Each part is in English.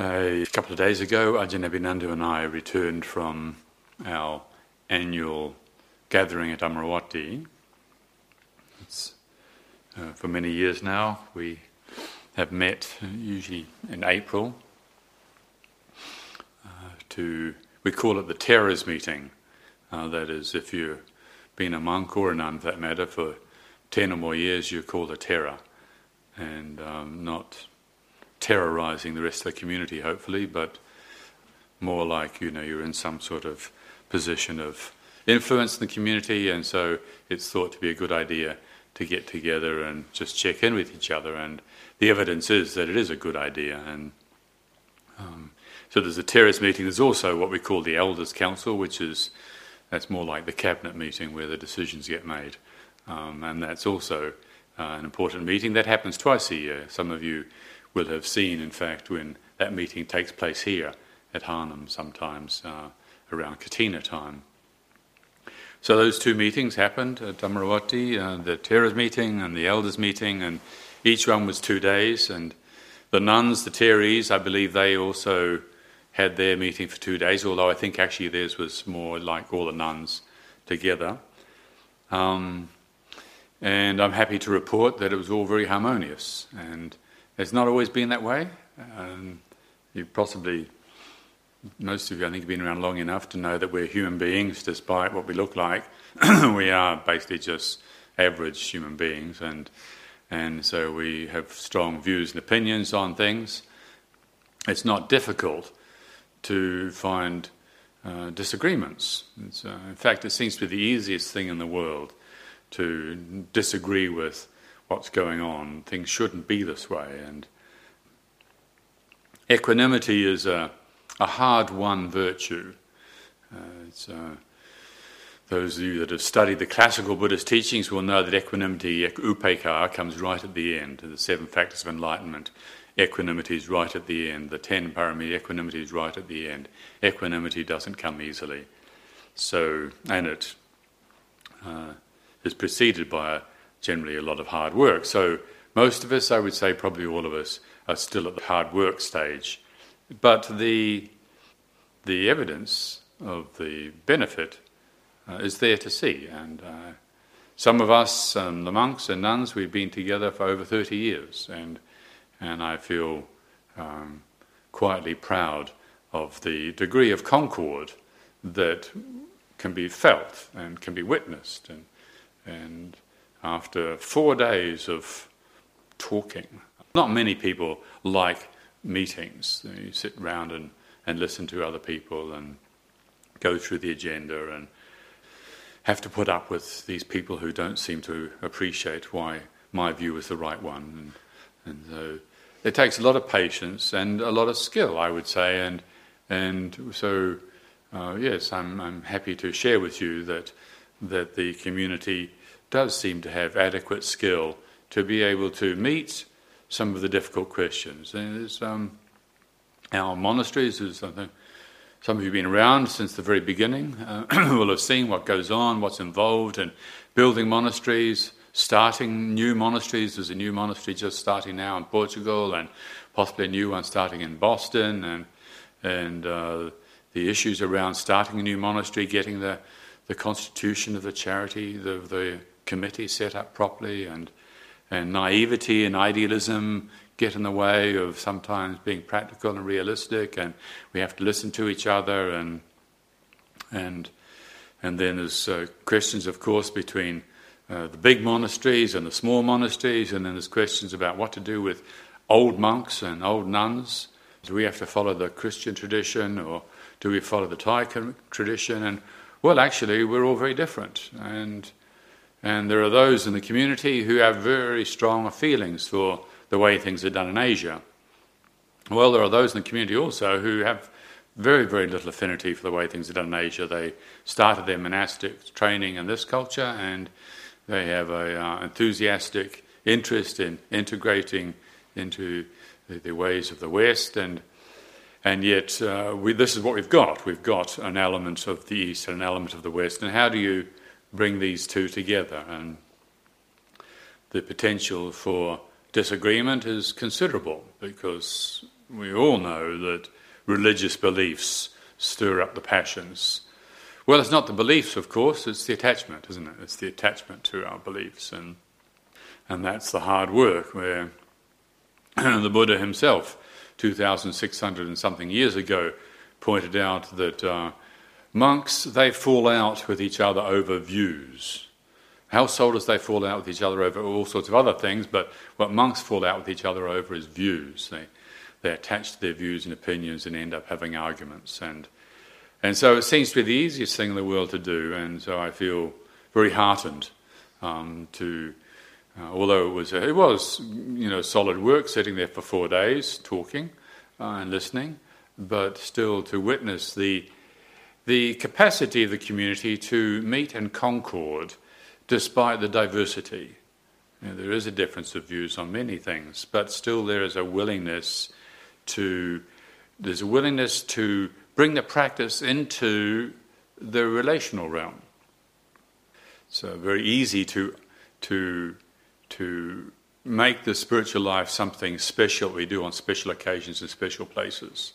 A couple of days ago, Ajahn Abhinando and I returned from our annual gathering at Amaravati. It's, uh, for many years now, we have met usually in April uh, to, we call it the Theras meeting. Uh, that is, if you've been a monk or a nun for that matter for 10 or more years, you're called a Thera. And um, not terrorizing the rest of the community, hopefully, but more like you know you're in some sort of position of influence in the community, and so it's thought to be a good idea to get together and just check in with each other. And the evidence is that it is a good idea. And um, so there's a terrorist meeting. There's also what we call the Elders Council, which is that's more like the cabinet meeting where the decisions get made, um, and that's also uh, an important meeting that happens twice a year. Some of you will have seen, in fact, when that meeting takes place here at Harnham sometimes uh, around Kathina time. So those two meetings happened at Amaravati, uh, the Theras meeting and the Elders meeting, and each one was two days. And the nuns, the Theris, I believe they also had their meeting for two days, although I think actually theirs was more like all the nuns together. Um, and I'm happy to report that it was all very harmonious. And it's not always been that way. Um, you possibly, most of you, I think, have been around long enough to know that we're human beings, despite what we look like. we are basically just average human beings, and and so we have strong views and opinions on things. It's not difficult to find uh, disagreements. Uh, in fact, it seems to be the easiest thing in the world to disagree with what's going on. Things shouldn't be this way. And equanimity is a, a hard won virtue. Uh, it's, uh, those of you that have studied the classical Buddhist teachings will know that equanimity, upekkha, comes right at the end. The seven factors of enlightenment, equanimity is right at the end. The ten parami, equanimity is right at the end. Equanimity doesn't come easily. So, and it uh, is preceded by a generally a lot of hard work. So, most of us, I would say, probably all of us, are still at the hard work stage. But the, the evidence of the benefit uh, is there to see. And uh, some of us, um, the monks and nuns, we've been together for over 30 years. And, and I feel um, quietly proud of the degree of concord that can be felt and can be witnessed. And, and after four days of talking. Not many people like meetings. You sit around and, and listen to other people and go through the agenda and have to put up with these people who don't seem to appreciate why my view is the right one. And, and so it takes a lot of patience and a lot of skill, I would say. And, and so, uh, yes, I'm, I'm happy to share with you that, that the community does seem to have adequate skill to be able to meet some of the difficult questions. There's, um, our monasteries, is something, some of you have been around since the very beginning, uh, will have seen what goes on, what's involved in building monasteries, starting new monasteries. There's a new monastery just starting now in Portugal, and possibly a new one starting in Boston, and and uh, the issues around starting a new monastery, getting the the constitution of the charity, the, the committee set up properly, and, and naivety and idealism get in the way of sometimes being practical and realistic, and we have to listen to each other, and and and then there's uh, questions, of course, between uh, the big monasteries and the small monasteries, and then there's questions about what to do with old monks and old nuns. Do we have to follow the Christian tradition, or do we follow the Thai tradition? And well, actually, we're all very different, and And there are those in the community who have very strong feelings for the way things are done in Asia. Well, there are those in the community also who have very, very little affinity for the way things are done in Asia. They started their monastic training in this culture and they have an uh, enthusiastic interest in integrating into the, the, ways of the West, and and yet uh, we, this is what we've got. We've got an element of the East and an element of the West, and how do you bring these two together? And the potential for disagreement is considerable because we all know that religious beliefs stir up the passions. Well, it's not the beliefs, of course, it's the attachment, isn't it? It's the attachment to our beliefs. And, and that's the hard work where the Buddha himself, 2,600 and something years ago, pointed out that uh, monks, they fall out with each other over views. Householders, they fall out with each other over all sorts of other things, but what monks fall out with each other over is views. They, they attach to their views and opinions and end up having arguments. And, and so it seems to be the easiest thing in the world to do, and so I feel very heartened um, to, uh, although it was, it was you know, solid work sitting there for four days talking uh, and listening, but still to witness the, the capacity of the community to meet and concord despite the diversity. You know, there is a difference of views on many things, but still there is a willingness to, there's a willingness to bring the practice into the relational realm. So very easy to, to, to make the spiritual life something special we do on special occasions and special places.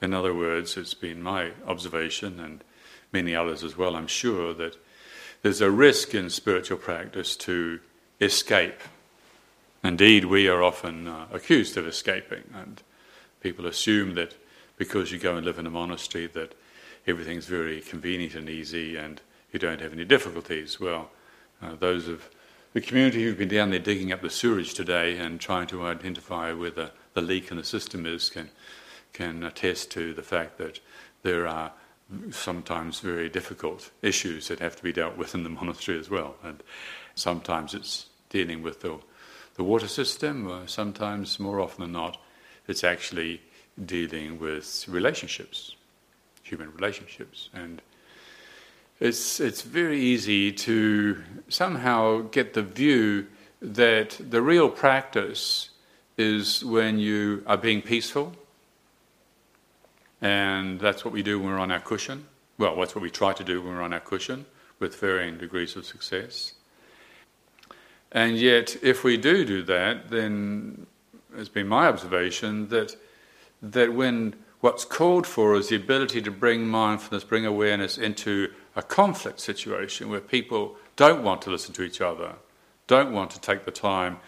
In other words, it's been my observation, and many others as well, I'm sure, that there's a risk in spiritual practice to escape. Indeed, we are often uh, accused of escaping, and people assume that because you go and live in a monastery that everything's very convenient and easy and you don't have any difficulties. Well, uh, those of the community who've been down there digging up the sewage today and trying to identify where the, the leak in the system is can, can attest to the fact that there are sometimes very difficult issues that have to be dealt with in the monastery as well. And sometimes it's dealing with the, the water system, or sometimes, more often than not, it's actually dealing with relationships, human relationships. And it's, it's very easy to somehow get the view that the real practice is when you are being peaceful, and that's what we do when we're on our cushion. Well, that's what we try to do when we're on our cushion with varying degrees of success. And yet, if we do do that, then it's been my observation that that when what's called for is the ability to bring mindfulness, bring awareness into a conflict situation where people don't want to listen to each other, don't want to take the time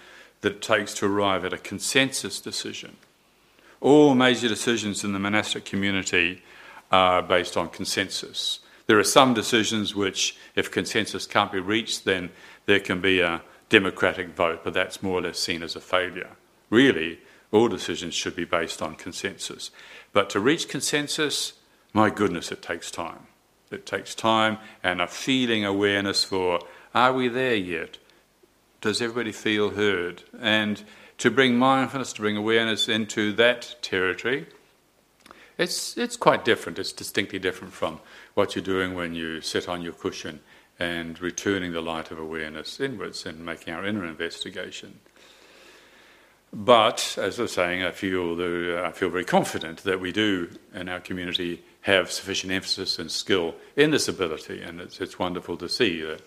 that it takes to arrive at a consensus decision. All major decisions in the monastic community are based on consensus. There are some decisions which, if consensus can't be reached, then there can be a democratic vote, but that's more or less seen as a failure. Really, all decisions should be based on consensus. But to reach consensus, my goodness, it takes time. It takes time and a feeling awareness for are we there yet? Does everybody feel heard? And to bring mindfulness, to bring awareness into that territory, it's, it's quite different. It's distinctly different from what you're doing when you sit on your cushion and returning the light of awareness inwards and making our inner investigation. But as I was saying, I feel the, I feel very confident that we do in our community have sufficient emphasis and skill in this ability, and it's, it's wonderful to see that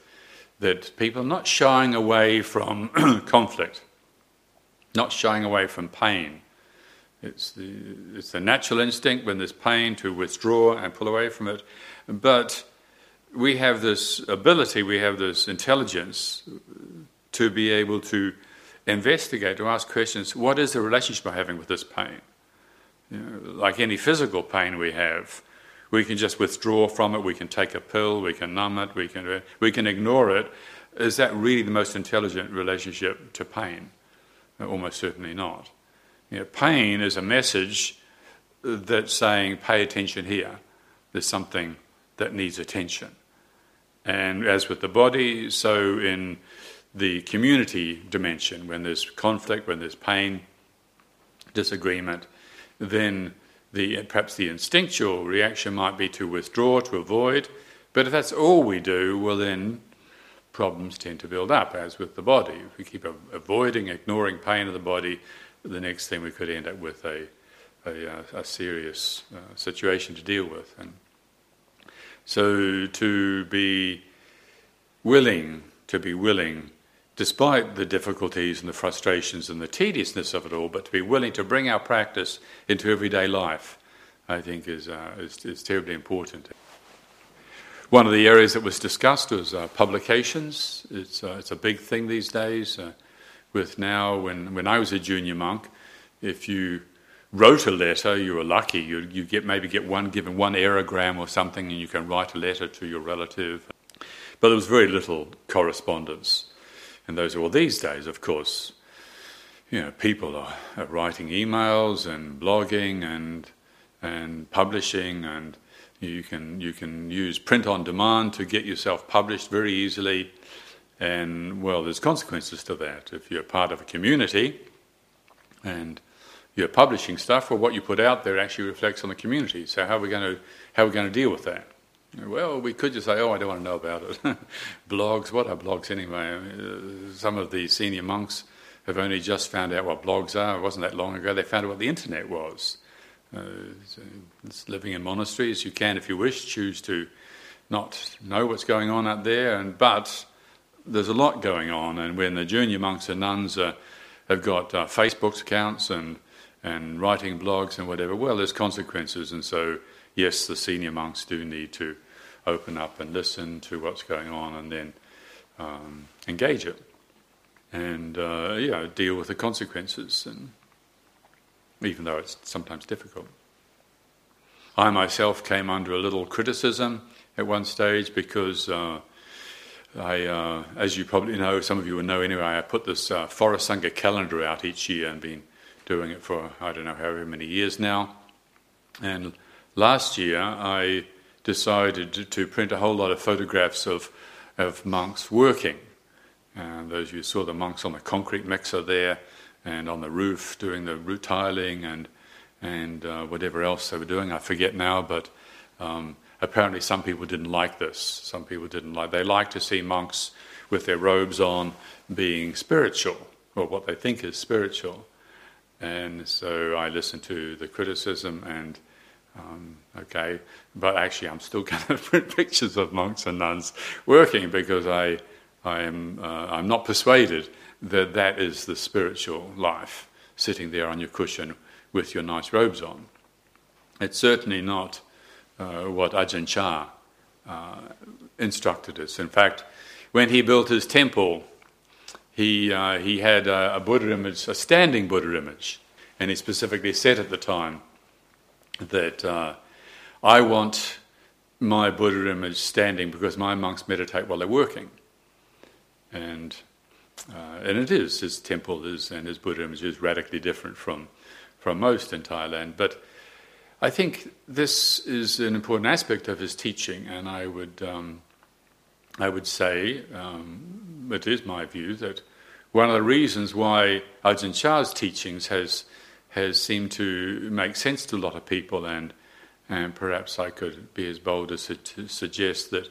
that people are not shying away from conflict, not shying away from pain. It's the, it's the natural instinct when there's pain to withdraw and pull away from it. But we have this ability, we have this intelligence to be able to investigate, to ask questions what is the relationship I'm having with this pain? You know, like any physical pain we have, we can just withdraw from it, we can take a pill, we can numb it, we can, we can ignore it. Is that really the most intelligent relationship to pain? Almost certainly not. You know, pain is a message that's saying, pay attention here. There's something that needs attention. And as with the body, so in the community dimension, when there's conflict, when there's pain, disagreement, then the, perhaps the instinctual reaction might be to withdraw, to avoid. But if that's all we do, well, then problems tend to build up, as with the body. If we keep avoiding, ignoring pain of the body, the next thing we could end up with a, a, uh, a serious uh, situation to deal with. And so to be willing, to be willing, despite the difficulties and the frustrations and the tediousness of it all, but to be willing to bring our practice into everyday life, I think is, uh, is, is terribly important. One of the areas that was discussed was uh, publications. It's, uh, it's a big thing these days. Uh, with now, when, when I was a junior monk, if you wrote a letter, you were lucky. You, you get maybe get one given one aerogram or something, and you can write a letter to your relative. But there was very little correspondence. And those are all these days, of course. You know, people are, are writing emails and blogging and and publishing and you can, you can use print on demand to get yourself published very easily. And well, there's consequences to that. If you're part of a community and you're publishing stuff, well, what you put out there actually reflects on the community. So how are we going to, how are we going to deal with that? Well, we could just say, oh, I don't want to know about it. blogs, what are blogs anyway? Uh, some of the senior monks have only just found out what blogs are. It wasn't that long ago. They found out what the internet was. Uh, living in monasteries, you can, if you wish, choose to not know what's going on out there. And but there's a lot going on, and when the junior monks and nuns uh, have got uh, Facebook accounts and and writing blogs and whatever, well, there's consequences. And so, yes, the senior monks do need to open up and listen to what's going on, and then um, engage it, and uh, deal with the consequences and even though it's sometimes difficult. I myself came under a little criticism at one stage because uh, I, uh, as you probably know, some of you will know anyway, I put this uh, Forest Sangha calendar out each year and been doing it for I don't know however many years now. And last year I decided to, print a whole lot of photographs of, of monks working. And those of you saw the monks on the concrete mixer there, and on the roof doing the root tiling and and uh, whatever else they were doing. I forget now, but um, apparently some people didn't like this. Some people didn't like. They like to see monks with their robes on, being spiritual, or what they think is spiritual. And so I listened to the criticism and. Um, okay, but actually, I'm still going to print pictures of monks and nuns working because I, I am, uh, I'm not persuaded that that is the spiritual life, sitting there on your cushion with your nice robes on. It's certainly not uh, what Ajahn Chah uh, instructed us. In fact, when he built his temple, he, uh, he had a, a, Buddha image, a standing Buddha image, and he specifically said at the time that uh, I want my Buddha image standing because my monks meditate while they're working. And uh, and it is, his temple is, and his Buddha image is radically different from, from most in Thailand. But I think this is an important aspect of his teaching, and I would, um, I would say, um, it is my view, that one of the reasons why Ajahn Chah's teachings has, has seemed to make sense to a lot of people, and, and perhaps I could be as bold as to suggest that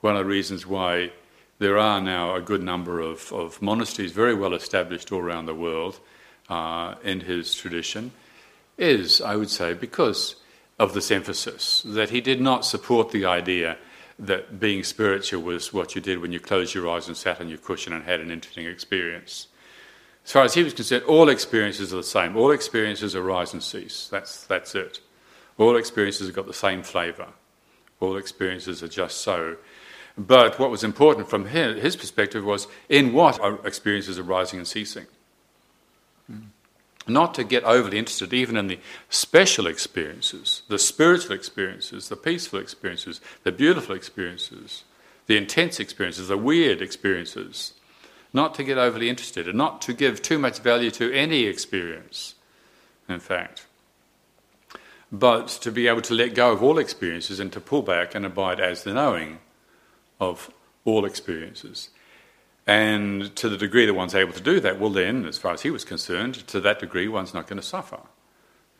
one of the reasons why there are now a good number of, of monasteries very well established all around the world uh, in his tradition, is, I would say, because of this emphasis that he did not support the idea that being spiritual was what you did when you closed your eyes and sat on your cushion and had an interesting experience. As far as he was concerned, all experiences are the same. All experiences arise and cease. That's, that's it. All experiences have got the same flavour. All experiences are just so. But what was important from his perspective was in what are experiences arising and ceasing. Not to get overly interested even in the special experiences, the spiritual experiences, the peaceful experiences, the beautiful experiences, the intense experiences, the weird experiences. Not to get overly interested and not to give too much value to any experience, in fact. But to be able to let go of all experiences and to pull back and abide as the knowing of all experiences. And to the degree that one's able to do that, well, then, as far as he was concerned, to that degree, one's not going to suffer.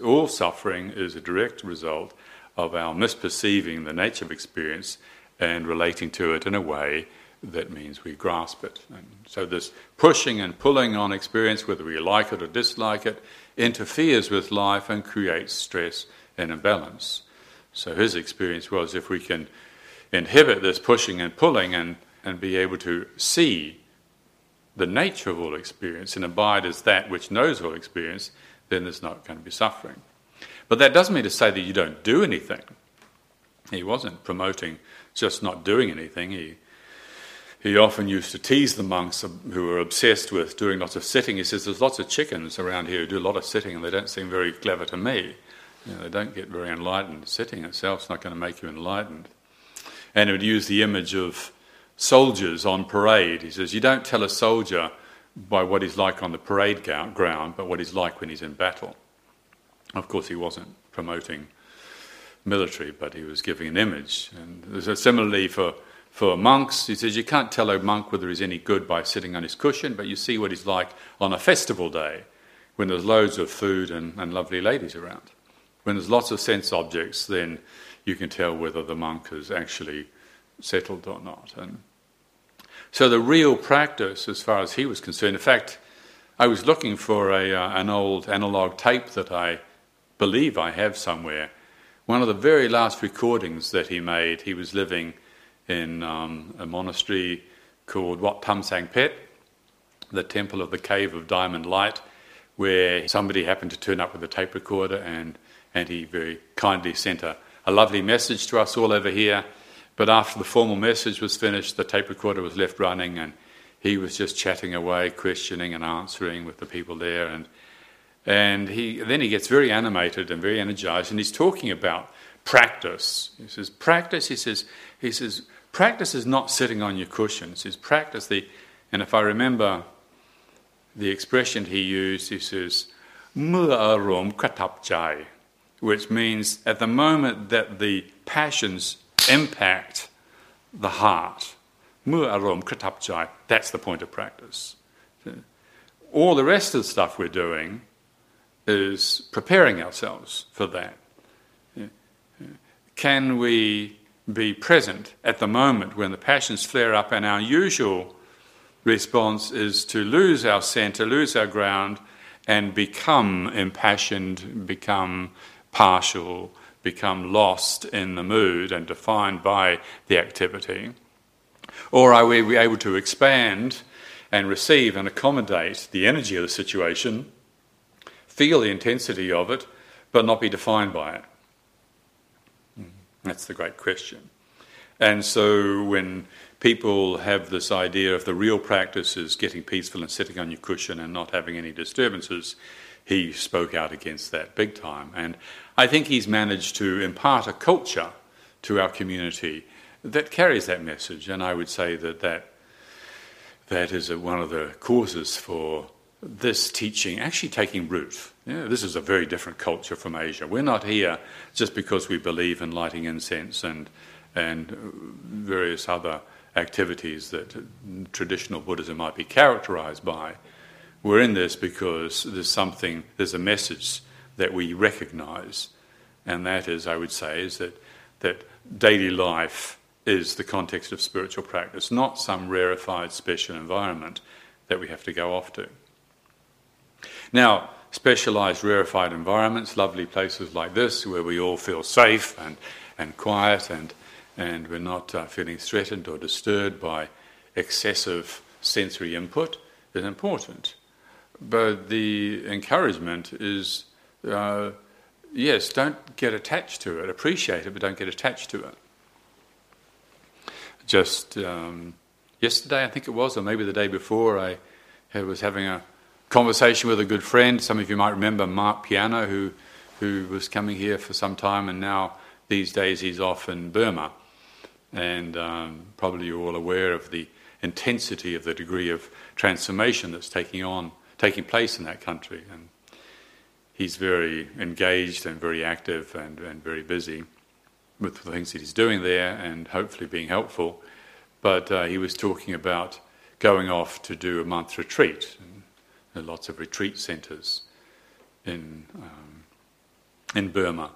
All suffering is a direct result of our misperceiving the nature of experience and relating to it in a way that means we grasp it. And so, this pushing and pulling on experience, whether we like it or dislike it, interferes with life and creates stress and imbalance. So, his experience was if we can inhibit this pushing and pulling and, and be able to see the nature of all experience and abide as that which knows all experience, then there's not going to be suffering. But that doesn't mean to say that you don't do anything. He wasn't promoting just not doing anything. He, he often used to tease the monks who were obsessed with doing lots of sitting. He says, There's lots of chickens around here who do a lot of sitting, and they don't seem very clever to me. You know, they don't get very enlightened. Sitting itself is not going to make you enlightened. And he would use the image of soldiers on parade. He says, You don't tell a soldier by what he's like on the parade ground, but what he's like when he's in battle. Of course, he wasn't promoting military, but he was giving an image. And similarly for, for monks, he says you can't tell a monk whether he's any good by sitting on his cushion, but you see what he's like on a festival day when there's loads of food and, and lovely ladies around. When there's lots of sense objects, then you can tell whether the monk is actually settled or not. And so the real practice, as far as he was concerned, in fact, I was looking for a, uh, an old analog tape that I believe I have somewhere. One of the very last recordings that he made, he was living in um, a monastery called Wat Tham Sang Phet, the Temple of the Cave of Diamond Light, where somebody happened to turn up with a tape recorder and, and he very kindly sent a, a lovely message to us all over here. But after the formal message was finished, the tape recorder was left running and he was just chatting away, questioning and answering with the people there. And, and he, then he gets very animated and very energized, and he's talking about practice. He says, practice, he says, he says, practice is not sitting on your cushions. He says, practice the, and if I remember the expression he used, he says, mu'arum katapjai, which means at the moment that the passions impact the heart, that's the point of practice. All the rest of the stuff we're doing is preparing ourselves for that. Can we be present at the moment when the passions flare up and our usual response is to lose our center, lose our ground, and become impassioned, become partial, become lost in the mood and defined by the activity? Or are we able to expand and receive and accommodate the energy of the situation, feel the intensity of it, but not be defined by it? That's the great question. And so when people have this idea of the real practice is getting peaceful and sitting on your cushion and not having any disturbances, he spoke out against that big time. And I think he's managed to impart a culture to our community that carries that message. And I would say that that, that is a, one of the causes for this teaching actually taking root. Yeah, this is a very different culture from Asia. We're not here just because we believe in lighting incense and, and various other activities that traditional Buddhism might be characterized by. We're in this because there's something, there's a message that we recognize, and that is, I would say, is that, that daily life is the context of spiritual practice, not some rarefied special environment that we have to go off to. Now, specialized rarefied environments, lovely places like this where we all feel safe and, and quiet and, and we're not uh, feeling threatened or disturbed by excessive sensory input is important. But the encouragement is uh, yes, don't get attached to it. Appreciate it, but don't get attached to it. Just um, yesterday, I think it was, or maybe the day before, I was having a conversation with a good friend. Some of you might remember Mark Piano, who who was coming here for some time, and now these days he's off in Burma. And um, probably you're all aware of the intensity of the degree of transformation that's taking on taking place in that country. And he's very engaged and very active and, and very busy with the things that he's doing there and hopefully being helpful. but uh, he was talking about going off to do a month retreat. Are lots of retreat centres in um, in Burma.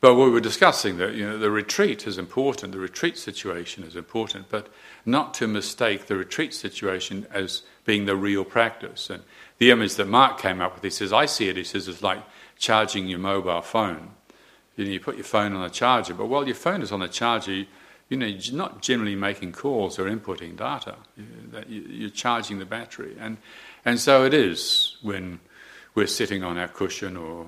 But we were discussing that you know the retreat is important, the retreat situation is important, but not to mistake the retreat situation as being the real practice. And the image that Mark came up with, he says, I see it, he says, it's like charging your mobile phone. You, know, you put your phone on a charger, but while your phone is on a charger, you, know, you're not generally making calls or inputting data. You're charging the battery. And, and so it is when we're sitting on our cushion or,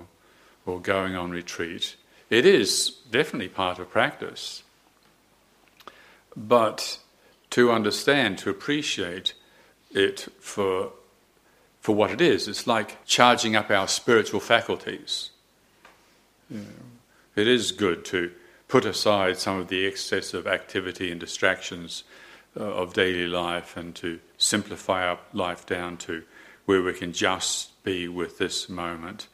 or going on retreat. It is definitely part of practice. But to understand, to appreciate it for, for what it is, it's like charging up our spiritual faculties. It is good to put aside some of the excessive activity and distractions uh, of daily life and to simplify our life down to where we can just be with this moment,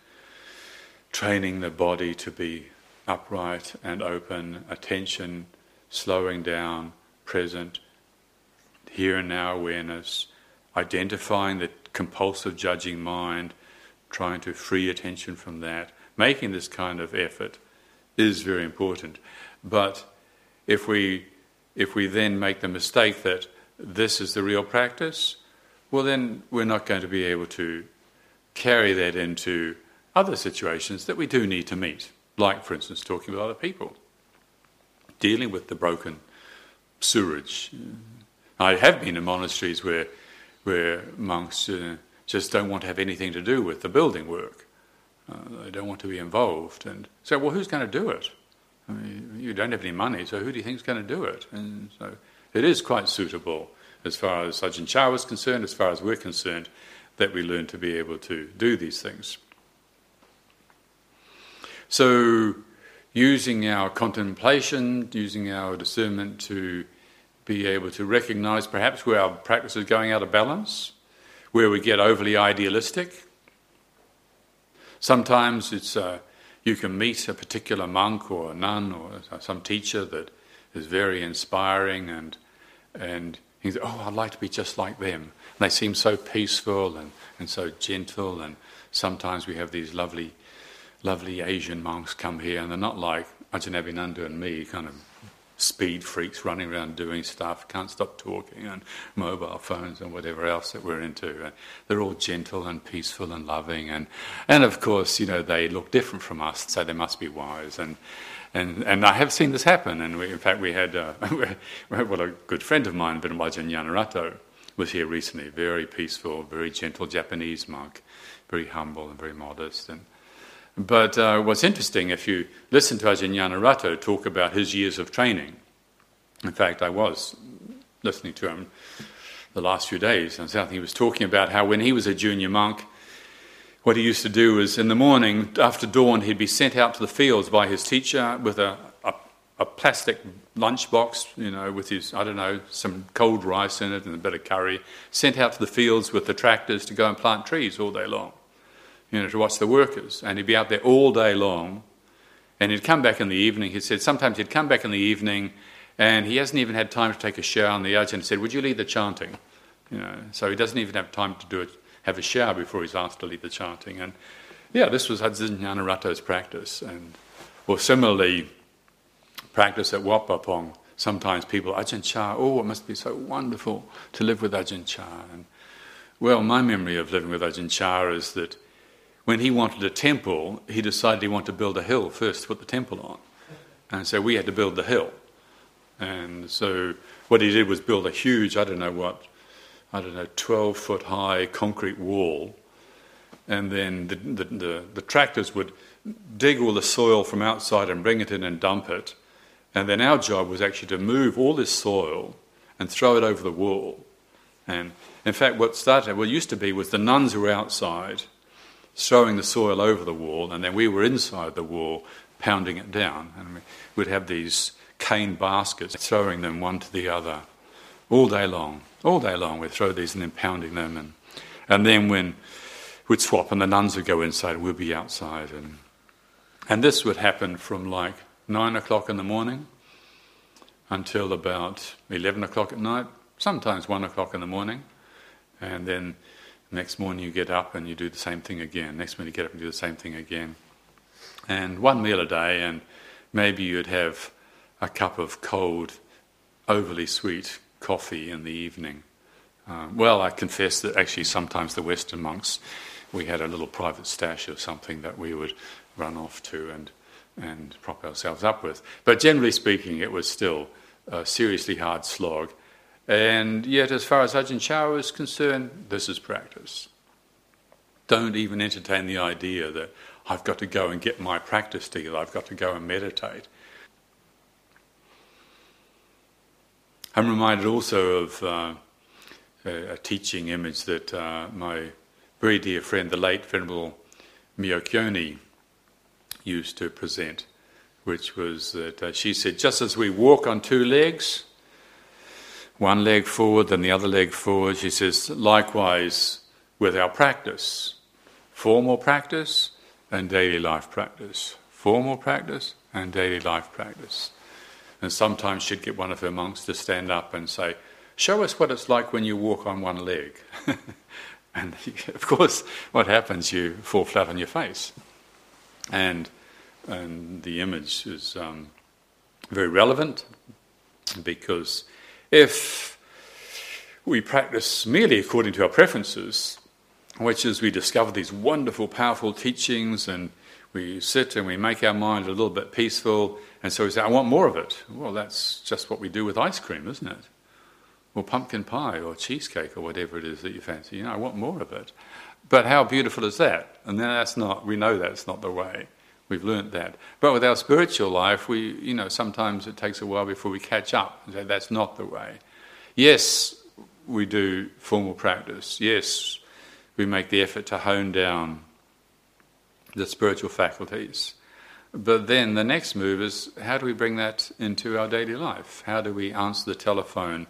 training the body to be upright and open, attention slowing down, present, here and now awareness, identifying the compulsive judging mind, trying to free attention from that, making this kind of effort is very important. But if we, if we then make the mistake that this is the real practice, well, then we're not going to be able to carry that into other situations that we do need to meet, like, for instance, talking with other people, dealing with the broken sewerage. I have been in monasteries where, where monks uh, just don't want to have anything to do with the building work. Uh, they don't want to be involved. And so, well, who's going to do it? I mean, you don't have any money, so who do you think is going to do it? And so it is quite suitable as far as Ajahn Chah was concerned, as far as we're concerned, that we learn to be able to do these things. So, using our contemplation, using our discernment to be able to recognize perhaps where our practice is going out of balance, where we get overly idealistic, Sometimes it's uh, you can meet a particular monk or nun or some teacher that is very inspiring and and you think, oh, I'd like to be just like them. And they seem so peaceful and, and so gentle. And sometimes we have these lovely, lovely Asian monks come here, and they're not like Ajahn Abhinando and me, kind of speed freaks running around doing stuff, can't stop talking, and mobile phones and whatever else that we're into. And they're all gentle and peaceful and loving, and and of course, you know, they look different from us, so they must be wise. And and and I have seen this happen. And we, in fact, we had uh, well, a good friend of mine, Vinamajan Nyanarato, was here recently. Very peaceful, very gentle Japanese monk, very humble and very modest, and but uh, what's interesting, if you listen to Ajahn Nyanarato talk about his years of training, in fact, I was listening to him the last few days, and something he was talking about how when he was a junior monk, what he used to do was in the morning, after dawn, he'd be sent out to the fields by his teacher with a, a, a plastic lunchbox, you know, with his, I don't know, some cold rice in it and a bit of curry, sent out to the fields with the tractors to go and plant trees all day long you know, to watch the workers. And he'd be out there all day long. And he'd come back in the evening. He said sometimes he'd come back in the evening and he hasn't even had time to take a shower. And the He said, Would you lead the chanting? You know, so he doesn't even have time to do it, have a shower before he's asked to lead the chanting. And yeah, this was Ajahn Nyanarato's practice. And, or similarly, practice at Wat Pah Pong, Sometimes people, Ajahn Chah, oh, it must be so wonderful to live with Ajahn Chah. And, well, my memory of living with Ajahn Chah is that when he wanted a temple, he decided he wanted to build a hill first to put the temple on. And so we had to build the hill. And so what he did was build a huge, I don't know what, I don't know, 12 foot high concrete wall. And then the, the, the, the tractors would dig all the soil from outside and bring it in and dump it. And then our job was actually to move all this soil and throw it over the wall. And in fact, what started, what used to be was the nuns who were outside throwing the soil over the wall, and then we were inside the wall pounding it down. And we'd have these cane baskets, throwing them one to the other all day long. All day long, we'd throw these and then pounding them. And, and then when we'd swap, and the nuns would go inside, we'd be outside. And, and this would happen from like nine o'clock in the morning until about 11 o'clock at night, sometimes 1 o'clock in the morning, and then next morning you get up and you do the same thing again. Next morning you get up and do the same thing again. And one meal a day, and maybe you'd have a cup of cold, overly sweet coffee in the evening. Um, well, I confess that actually sometimes the Western monks, we had a little private stash of something that we would run off to and, and prop ourselves up with. But generally speaking, it was still a seriously hard slog. And yet, as far as Ajahn Chah is concerned, this is practice. Don't even entertain the idea that I've got to go and get my practice together, I've got to go and meditate. I'm reminded also of uh, a, a, teaching image that uh, my very dear friend, the late Venerable Myokyo-ni, used to present, which was that uh, she said, just as we walk on two legs, one leg forward, then the other leg forward, she says, likewise with our practice, formal practice and daily life practice. Formal practice and daily life practice. And sometimes she'd get one of her monks to stand up and say, Show us what it's like when you walk on one leg. and of course, what happens? You fall flat on your face. And, and the image is um, very relevant because if we practice merely according to our preferences, which is we discover these wonderful, powerful teachings and we sit and we make our mind a little bit peaceful, and so we say, I want more of it. Well, that's just what we do with ice cream, isn't it? Or pumpkin pie or cheesecake or whatever it is that you fancy. You know, I want more of it. But how beautiful is that? And then that's not, we know that's not the way. We've learnt that. But with our spiritual life, we, you know, sometimes it takes a while before we catch up say that's not the way. Yes, we do formal practice. Yes, we make the effort to hone down the spiritual faculties. But then the next move is how do we bring that into our daily life? How do we answer the telephone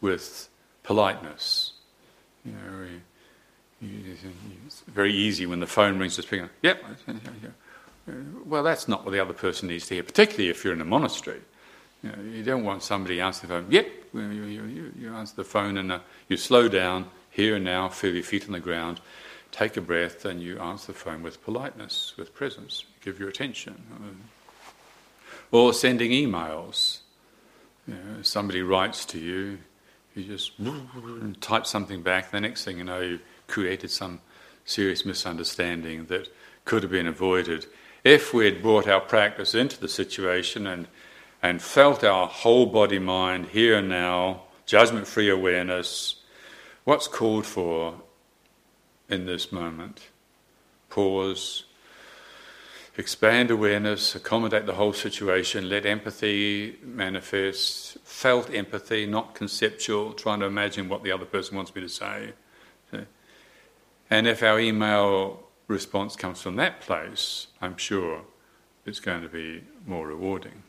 with politeness? You know, we, it's very easy when the phone rings to speak. Yep. Well, that's not what the other person needs to hear, particularly if you're in a monastery. You, know, you don't want somebody answering the phone. Yep. You, you, you answer the phone and uh, you slow down here and now, feel your feet on the ground, take a breath, and you answer the phone with politeness, with presence, give your attention. Or sending emails. You know, somebody writes to you, you just type something back, the next thing you know, you created some serious misunderstanding that could have been avoided if we had brought our practice into the situation and, and felt our whole body mind here and now, judgment free awareness, What's called for in this moment? Pause, expand awareness, accommodate the whole situation, let empathy manifest, felt empathy, not conceptual, trying to imagine what the other person wants me to say. And if our email response comes from that place, I'm sure it's going to be more rewarding.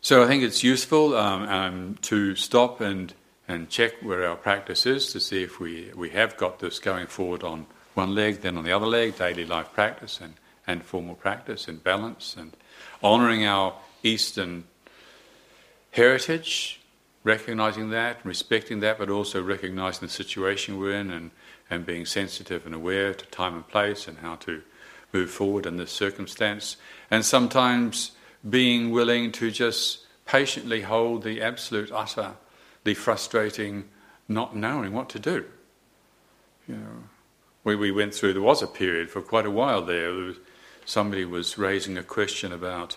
So I think it's useful um, um, to stop and, and check where our practice is to see if we, we have got this going forward on one leg, then on the other leg, daily life practice and, and formal practice and balance and honouring our Eastern heritage, recognizing that, respecting that, but also recognizing the situation we're in and, and being sensitive and aware to time and place and how to move forward in this circumstance. And sometimes being willing to just patiently hold the absolute, utter, the frustrating not knowing what to do. You know, we, we went through, there was a period for quite a while there, somebody was raising a question about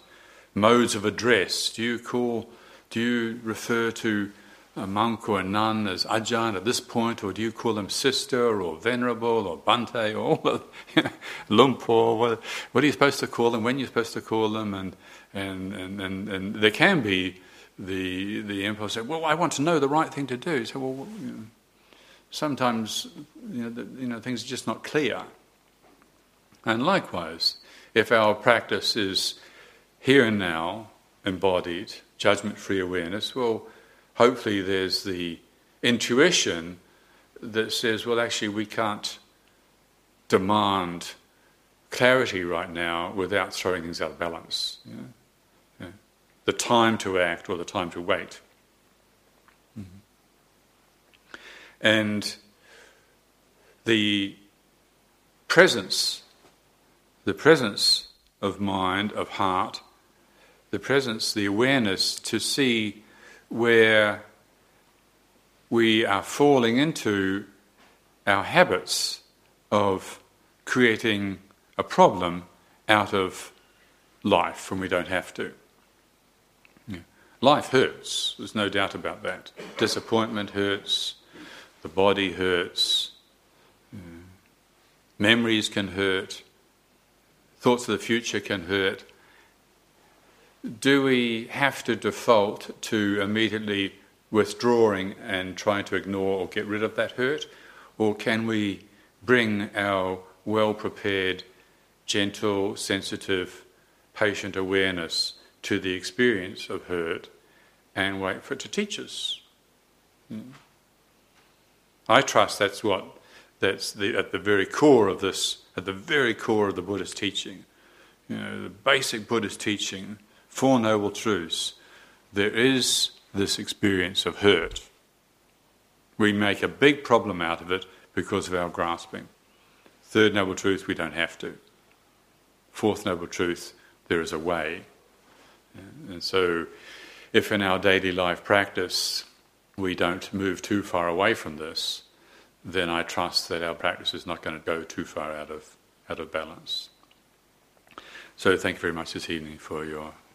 modes of address. Do you call, do you refer to a monk or a nun as Ajahn at this point, or do you call them sister or venerable or Bhante or all of Luang Por? What, what, are you supposed to call them? When are you supposed to call them? And, and, and, and, and there can be the, the impulse say, well, I want to know the right thing to do. So, well, you know, sometimes you know, the, you know, things are just not clear. And likewise, if our practice is here and now, embodied, judgment free awareness, well, hopefully there's the intuition that says, well, actually, we can't demand clarity right now without throwing things out of balance. You know? yeah. The time to act or the time to wait. Mm-hmm. And the presence, the presence of mind, of heart, the presence, the awareness to see where we are falling into our habits of creating a problem out of life when we don't have to. Life hurts, there's no doubt about that. Disappointment hurts, the body hurts, memories can hurt, thoughts of the future can hurt. Do we have to default to immediately withdrawing and trying to ignore or get rid of that hurt? Or can we bring our well prepared gentle, sensitive, patient awareness to the experience of hurt and wait for it to teach us. Hmm. I trust that's what that's the, at the very core of this, at the very core of the Buddhist teaching. You know, the basic Buddhist teaching, Four Noble Truths. There is this experience of hurt. We make a big problem out of it because of our grasping. Third Noble Truth, we don't have to. Fourth Noble Truth, there is a way. And so, if in our daily life practice we don't move too far away from this, then I trust that our practice is not going to go too far out of, out of balance. So, thank you very much this evening for your